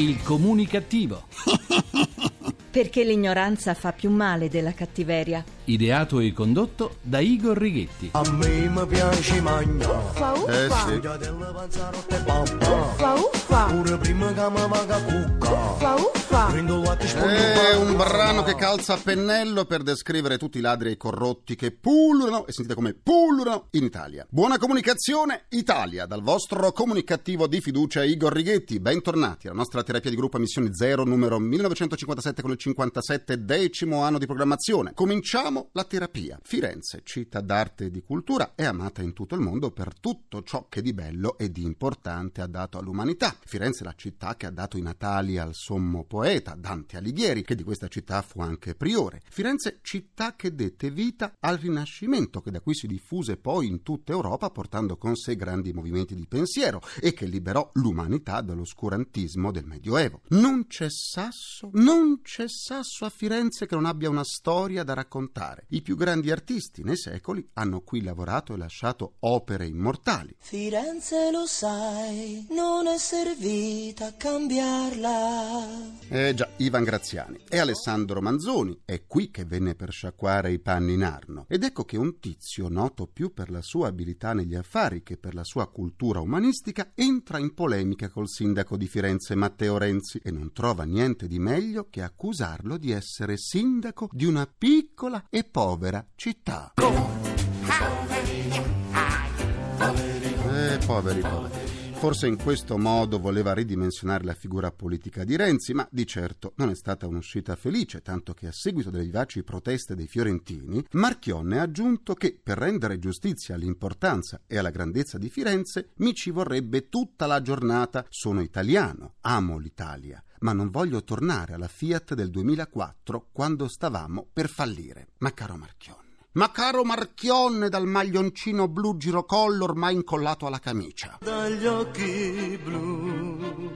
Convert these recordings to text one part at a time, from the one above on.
Il comunicativo. Perché l'ignoranza fa più male della cattiveria. Ideato e condotto da Igor Righetti. A me mi piace mangiare Uffa Eh uffa, sì. Già della panza rotta e papà uffa uffa, Pure prima che mi vaga cucca uffa uffa. È un brano che calza a pennello per descrivere tutti i ladri e i corrotti che pullulano, e sentite come pullulano in Italia. Buona comunicazione, Italia, dal vostro comunicativo di fiducia Igor Righetti. Bentornati alla nostra terapia di gruppo a missione zero, numero 1957 con il 57 decimo anno di programmazione. Cominciamo la terapia. Firenze, città d'arte e di cultura, è amata in tutto il mondo per tutto ciò che di bello e di importante ha dato all'umanità. Firenze è la città che ha dato i natali al sommo poeta Dante Alighieri, che di questa città fu anche priore. Firenze, città che dette vita al Rinascimento, che da qui si diffuse poi in tutta Europa, portando con sé grandi movimenti di pensiero e che liberò l'umanità dall'oscurantismo del Medioevo. Non c'è sasso, non c'è sasso a Firenze che non abbia una storia da raccontare. I più grandi artisti nei secoli hanno qui lavorato e lasciato opere immortali. Firenze lo sai, non è servita a cambiarla. Eh già, Ivan Graziani e Alessandro Manzoni è qui che venne per sciacquare i panni in arno. Ed ecco che un tizio, noto più per la sua abilità negli affari che per la sua cultura umanistica, entra in polemica col sindaco di Firenze Matteo Renzi e non trova niente di meglio che accusarlo di essere sindaco di una piccola e povera città. Eh, poveri, poveri. Forse in questo modo voleva ridimensionare la figura politica di Renzi, ma di certo non è stata un'uscita felice, tanto che a seguito delle vivaci proteste dei fiorentini, Marchionne ha aggiunto che per rendere giustizia all'importanza e alla grandezza di Firenze mi ci vorrebbe tutta la giornata. Sono italiano, amo l'Italia, ma non voglio tornare alla Fiat del 2004 quando stavamo per fallire. Ma caro Marchionne, ma caro Marchionne dal maglioncino blu girocollo ormai incollato alla camicia. Dagli occhi blu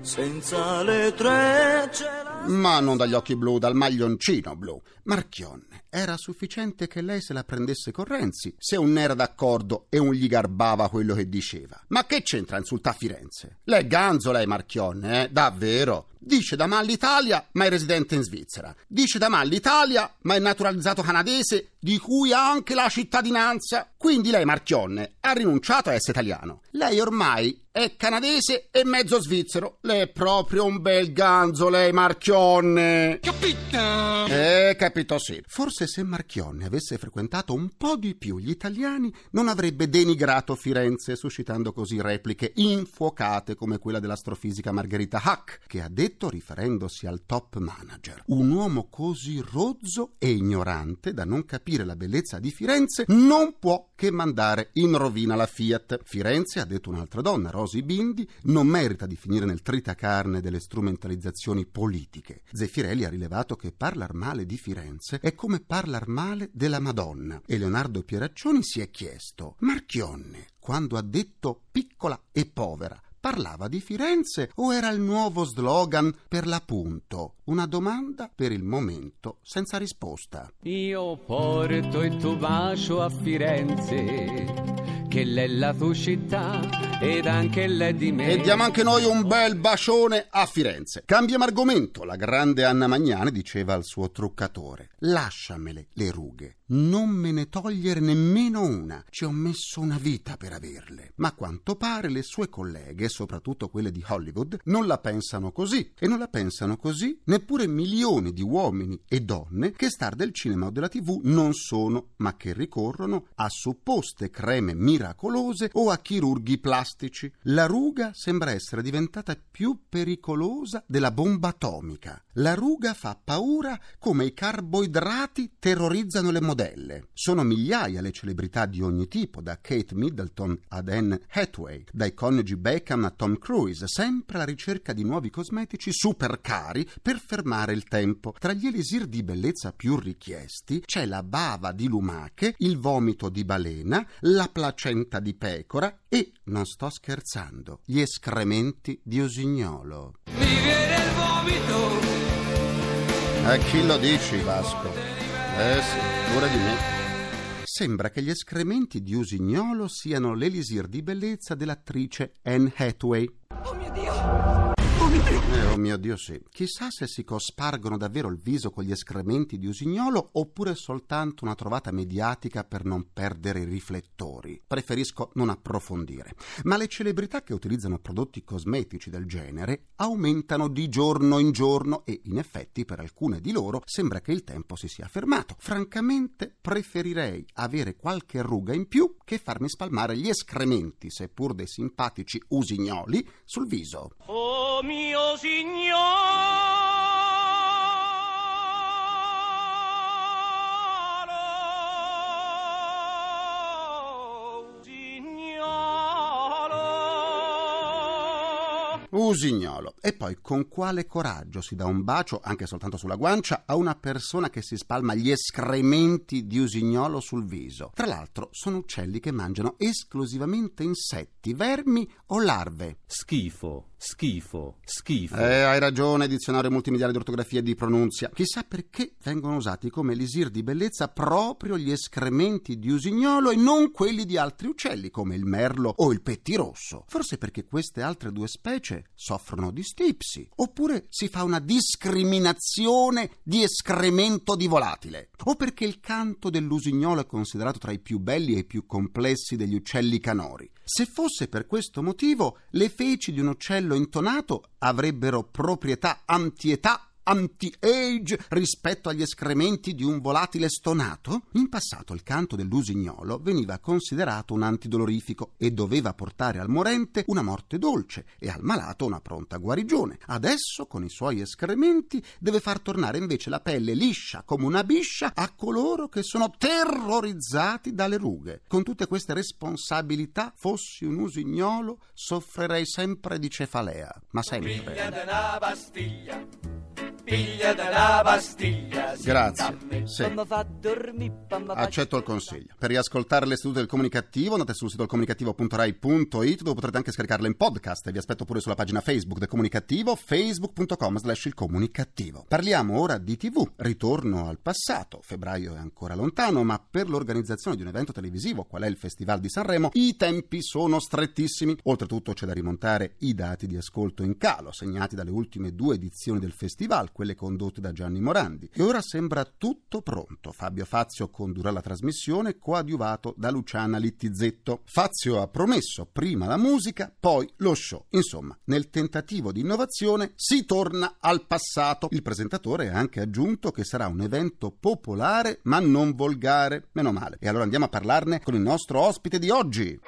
Senza le trecce Ma non dagli occhi blu, dal maglioncino blu. Marchionne, era sufficiente che lei se la prendesse con Renzi, se un era d'accordo e un gli garbava quello che diceva. Ma che c'entra insultare Firenze? Lei è ganzo, lei Marchionne, eh? Davvero? Dice da mal l'Italia, ma è residente in Svizzera. Dice da mal l'Italia, ma è naturalizzato canadese, di cui ha anche la cittadinanza. Quindi lei, Marchionne, ha rinunciato a essere italiano. Lei ormai è canadese e mezzo svizzero. Lei è proprio un bel ganzo, lei, Marchionne. Capito? Eh, capito sì. Forse se Marchionne avesse frequentato un po' di più gli italiani, non avrebbe denigrato Firenze, suscitando così repliche infuocate come quella dell'astrofisica Margherita Hack, che ha detto, riferendosi al top manager, un uomo così rozzo e ignorante da non capire la bellezza di Firenze non può che mandare in rovina la Fiat. Firenze, ha detto un'altra donna, Rosy Bindi, non merita di finire nel tritacarne delle strumentalizzazioni politiche. Zeffirelli ha rilevato che parlar male di Firenze è come parlar male della Madonna e Leonardo Pieraccioni si è chiesto Marchionne, quando ha detto piccola e povera, parlava di Firenze o era il nuovo slogan per l'appunto? Una domanda per il momento senza risposta. Io porto il tuo bacio a Firenze, che l'è la tua città ed anche l'è di me. E diamo anche noi un bel bacione a Firenze. Cambiamo argomento. La grande Anna Magnani diceva al suo truccatore: Lasciamele le rughe, non me ne togliere nemmeno una. Ci ho messo una vita per averle. Ma a quanto pare le sue colleghe, soprattutto quelle di Hollywood, non la pensano così. E non la pensano così neppure milioni di uomini e donne che star del cinema o della TV non sono, ma che ricorrono a supposte creme miracolose o a chirurghi plastici. La ruga sembra essere diventata più pericolosa della bomba atomica. La ruga fa paura come i carboidrati terrorizzano le modelle. Sono migliaia le celebrità di ogni tipo, da Kate Middleton ad Anne Hathaway, dai coniugi Beckham a Tom Cruise, sempre alla ricerca di nuovi cosmetici super cari per fermare il tempo. Tra gli elisir di bellezza più richiesti c'è la bava di lumache, il vomito di balena, la placenta di pecora e, non sto scherzando, gli escrementi di usignolo. Mi viene il vomito. A chi lo dici, Vasco? Eh sì, pure di me. Sembra che gli escrementi di usignolo siano l'elisir di bellezza dell'attrice Anne Hathaway. Oh mio Dio! Oh mio Dio! Eh, oh mio Dio, sì. Chissà se si cospargono davvero il viso con gli escrementi di usignolo oppure soltanto una trovata mediatica per non perdere i riflettori. Preferisco non approfondire. Ma le celebrità che utilizzano prodotti cosmetici del genere aumentano di giorno in giorno e in effetti per alcune di loro sembra che il tempo si sia fermato. Francamente preferirei avere qualche ruga in più che farmi spalmare gli escrementi, seppur dei simpatici usignoli, sul viso. Oh mio signoro, signoro. Usignolo. E poi con quale coraggio si dà un bacio, anche soltanto sulla guancia, a una persona che si spalma gli escrementi di usignolo sul viso? Tra l'altro sono uccelli che mangiano esclusivamente insetti, vermi o larve. Schifo, schifo, schifo. Eh, hai ragione, dizionario multimediale di ortografia e di pronunzia. Chissà perché vengono usati come elisir di bellezza proprio gli escrementi di usignolo e non quelli di altri uccelli come il merlo o il pettirosso. Forse perché queste altre due specie soffrono di stipsi, oppure si fa una discriminazione di escremento di volatile, o perché il canto dell'usignolo è considerato tra i più belli e i più complessi degli uccelli canori. Se fosse per questo motivo, le feci di un uccello intonato avrebbero proprietà antietà anti-age rispetto agli escrementi di un volatile stonato? In passato il canto dell'usignolo veniva considerato un antidolorifico e doveva portare al morente una morte dolce e al malato una pronta guarigione. Adesso, con i suoi escrementi, deve far tornare invece la pelle liscia come una biscia a coloro che sono terrorizzati dalle rughe. Con tutte queste responsabilità, fossi un usignolo, soffrirei sempre di cefalea, ma sempre. della Bastiglia, piglia della Bastiglia. sì, Grazie. Sì. Accetto il consiglio. Per riascoltare le sedute del comunicativo andate sul sito comunicativo.rai.it dove potrete anche scaricarle in podcast e vi aspetto pure sulla pagina Facebook del comunicativo facebook.com slash il comunicativo. Parliamo ora di tv. Ritorno al passato. Febbraio è ancora lontano ma per l'organizzazione di un evento televisivo qual è il Festival di Sanremo i tempi sono strettissimi. Oltretutto c'è da rimontare i dati di ascolto in calo segnati dalle ultime due edizioni del festival, quelle condotte da Gianni Morandi. E ora sembra tutto pronto. Fabio Fazio condurrà la trasmissione coadiuvato da Luciana Littizzetto. Fazio ha promesso prima la musica, poi lo show. Insomma, nel tentativo di innovazione si torna al passato. Il presentatore ha anche aggiunto che sarà un evento popolare ma non volgare. Meno male. E allora andiamo a parlarne con il nostro ospite di oggi.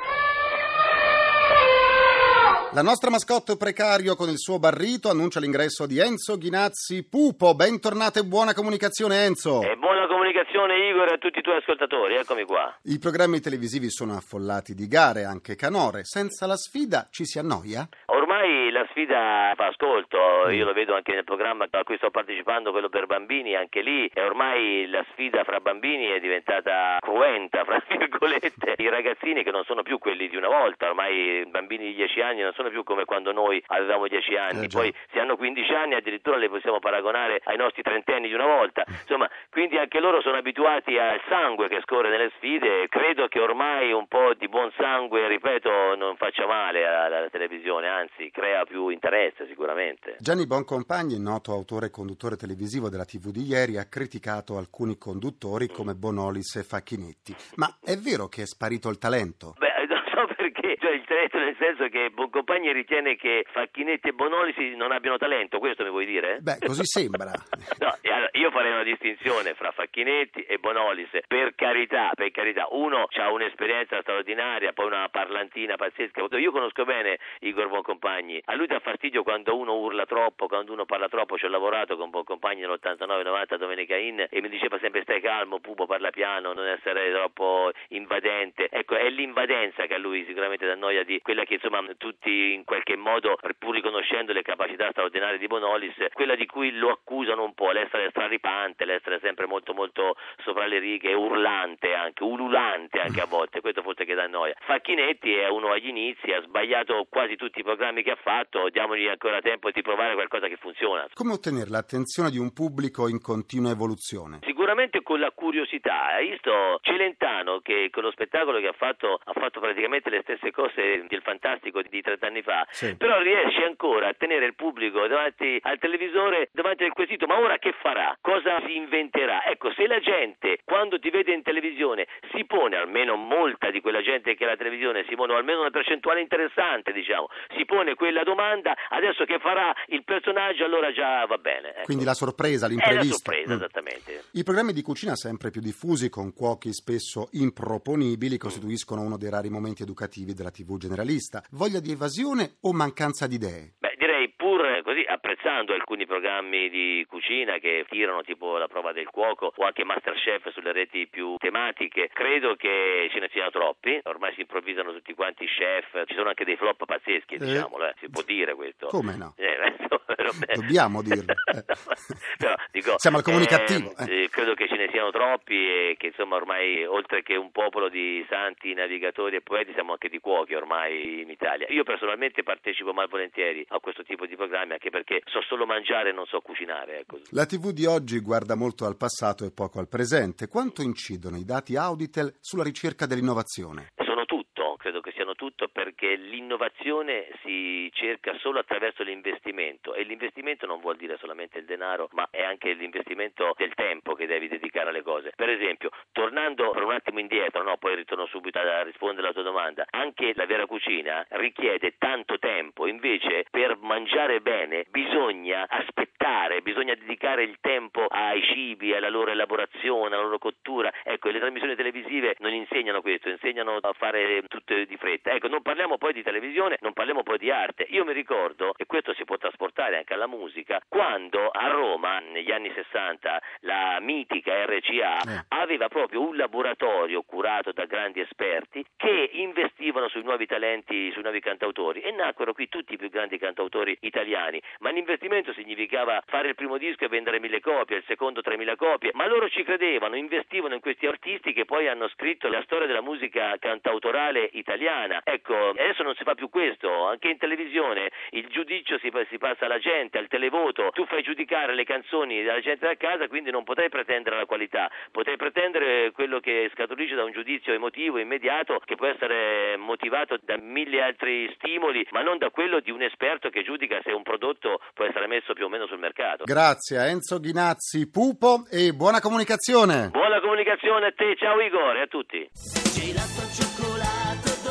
La nostra mascotte precario con il suo barrito annuncia l'ingresso di Enzo Ghinazzi Pupo. Bentornato e buona comunicazione Enzo. E buona comunicazione Igor e a tutti i tuoi ascoltatori, eccomi qua. I programmi televisivi sono affollati di gare, anche canore. Senza la sfida ci si annoia? Ormai la sfida fa ascolto, io lo vedo anche nel programma a cui sto partecipando, quello per bambini, anche lì, e ormai la sfida fra bambini è diventata cruenta, fra virgolette. I ragazzini che non sono più quelli di una volta, ormai i bambini di 10 anni non sono più come quando noi avevamo 10 anni, Eh, poi se hanno 15 anni addirittura li possiamo paragonare ai nostri trentenni di una volta. Insomma, quindi anche loro sono abituati al sangue che scorre nelle sfide e credo che ormai un po' di buon sangue, ripeto, non faccia male alla, alla televisione, anzi crea più interesse sicuramente. Gianni Boncompagni, noto autore e conduttore televisivo della TV di ieri, ha criticato alcuni conduttori come Bonolis e Facchinetti. Ma è vero che è sparito il talento? Beh, non so perché, cioè il talento nel senso che Boncompagni ritiene che Facchinetti e Bonolisi non abbiano talento, questo mi vuoi dire? Beh, così sembra. No, allora, io farei una distinzione fra Facchinetti e Bonolis. Per carità, per carità, uno ha un'esperienza straordinaria, poi una parlantina pazzesca. Io conosco bene Igor Boncompagni. A lui dà fastidio quando uno urla troppo, quando uno parla troppo. Ci ho lavorato con Boncompagni nell'89-90 Domenica In e mi diceva sempre stai calmo, Pupo, parla piano, non essere troppo invadente. Ecco, è l'invadenza che a lui sicuramente dà noia di quella che insomma tutti in qualche modo, pur riconoscendo le capacità straordinarie di Bonolis, quella di cui lo accusano un po', l'essere straripante, l'essere sempre molto molto sopra le righe, urlante anche, ululante anche a volte, questo forse che dà noia. Facchinetti è uno agli inizi, ha sbagliato quasi tutti i programmi che ha fatto, diamogli ancora tempo di provare qualcosa che funziona. Come ottenere l'attenzione di un pubblico in continua evoluzione? Sicuramente con la curiosità. Hai visto Celentano che con lo spettacolo che ha fatto ha fatto praticamente le stesse cose del fantastico di 30 anni fa, Sì. però riesce ancora a tenere il pubblico davanti al televisore, davanti al quesito, ma ora che farà? Cosa si inventerà? Ecco, se la gente quando ti vede in televisione si pone, almeno molta di quella gente che è alla televisione si pone, o almeno una percentuale interessante, diciamo, si pone quella domanda, adesso che farà il personaggio, allora già va bene. ecco. Quindi la sorpresa, È la l'imprevisto. sorpresa, Mm. esattamente. I programmi di cucina sempre più diffusi, con cuochi spesso improponibili, costituiscono uno dei rari momenti educativi della TV generalista. Voglia di evasione o mancanza di idee? Beh, direi pur eh, così apprezzando alcuni programmi di cucina che tirano tipo la prova del cuoco o anche Masterchef sulle reti più tematiche, credo che ce ne siano troppi, ormai si improvvisano tutti quanti chef, ci sono anche dei flop pazzeschi, Eh. diciamolo, eh, si può dire questo. Come no? Eh, vabbè. Dobbiamo dirlo, eh. Però, dico, Siamo al comunicativo, eh. eh, credo che ce ne siano troppi e che insomma ormai oltre che un popolo di santi, navigatori e poeti siamo anche di cuochi ormai in Italia. Io personalmente partecipo malvolentieri a questo tipo di programmi anche perché so solo mangiare e non so cucinare. Ecco. La TV di oggi guarda molto al passato e poco al presente. Quanto incidono i dati Auditel sulla ricerca dell'innovazione? Sono tutto, credo che siano tutto perché l'innovazione si cerca solo attraverso l'investimento e l'investimento non vuol dire solamente il denaro ma è anche l'investimento del tempo che devi dedicare alle cose. Per esempio, tornando per un attimo indietro, no, poi ritorno subito a rispondere alla tua domanda, anche la vera cucina richiede tanto tempo, invece per mangiare bene bisogna aspettare, bisogna dedicare il tempo ai cibi, alla loro elaborazione, alla loro cottura. Ecco, le trasmissioni televisive non insegnano questo, insegnano a fare tutto di fretta. Ecco, non parliamo poi di televisione, non parliamo poi di arte. Io mi ricordo, e questo si può trasportare anche alla musica, quando a Roma, negli anni 60, la mitica RCA Eh. aveva proprio un laboratorio curato da grandi esperti che investivano sui nuovi talenti, sui nuovi cantautori e nacquero qui tutti i più grandi cantautori italiani, ma l'investimento significava fare il primo disco e vendere mille copie, il secondo tremila copie, ma loro ci credevano, investivano in questi artisti che poi hanno scritto la storia della musica cantautorale italiana. Ecco, adesso non si fa più questo, anche in televisione il giudizio si, si passa alla gente, al televoto, tu fai giudicare le canzoni dalla gente da casa, quindi non potrai pretendere la qualità, potrai pretendere quello che scaturisce da un giudizio emotivo, immediato, che può essere motivato da mille altri stimoli, ma non da quello di un esperto che giudica se un prodotto può essere messo più o meno sul mercato. Grazie a Enzo Ghinazzi, Pupo e buona comunicazione. Buona comunicazione a te, ciao Igor e a tutti. Gelato al cioccolato,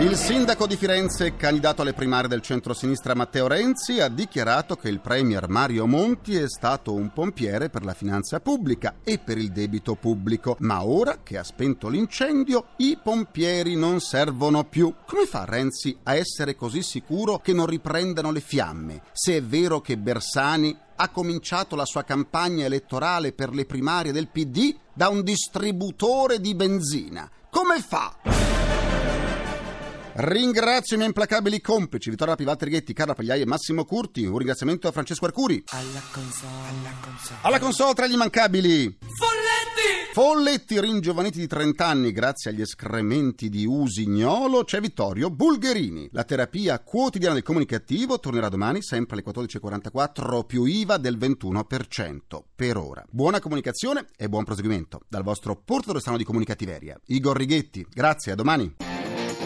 Il sindaco di Firenze, candidato alle primarie del centro-sinistra Matteo Renzi, ha dichiarato che il premier Mario Monti è stato un pompiere per la finanza pubblica e per il debito pubblico, ma ora che ha spento l'incendio, i pompieri non servono più. Come fa Renzi a essere così sicuro che non riprendano le fiamme, se è vero che Bersani ha cominciato la sua campagna elettorale per le primarie del PD da un distributore di benzina? Come fa? Ringrazio i miei implacabili complici Vittorio Pivatti Righetti, Carla Pagliai e Massimo Curti. Un ringraziamento a Francesco Arcuri. Alla console, alla console. Alla console tra gli immancabili Folletti! Folletti ringiovaniti di 30 anni grazie agli escrementi di Usignolo c'è Vittorio Bulgherini. La terapia quotidiana del comunicativo tornerà domani sempre alle 14.44 più IVA del 21% per ora. Buona comunicazione e buon proseguimento dal vostro portatore strano di comunicativeria Igor Righetti. Grazie, a domani.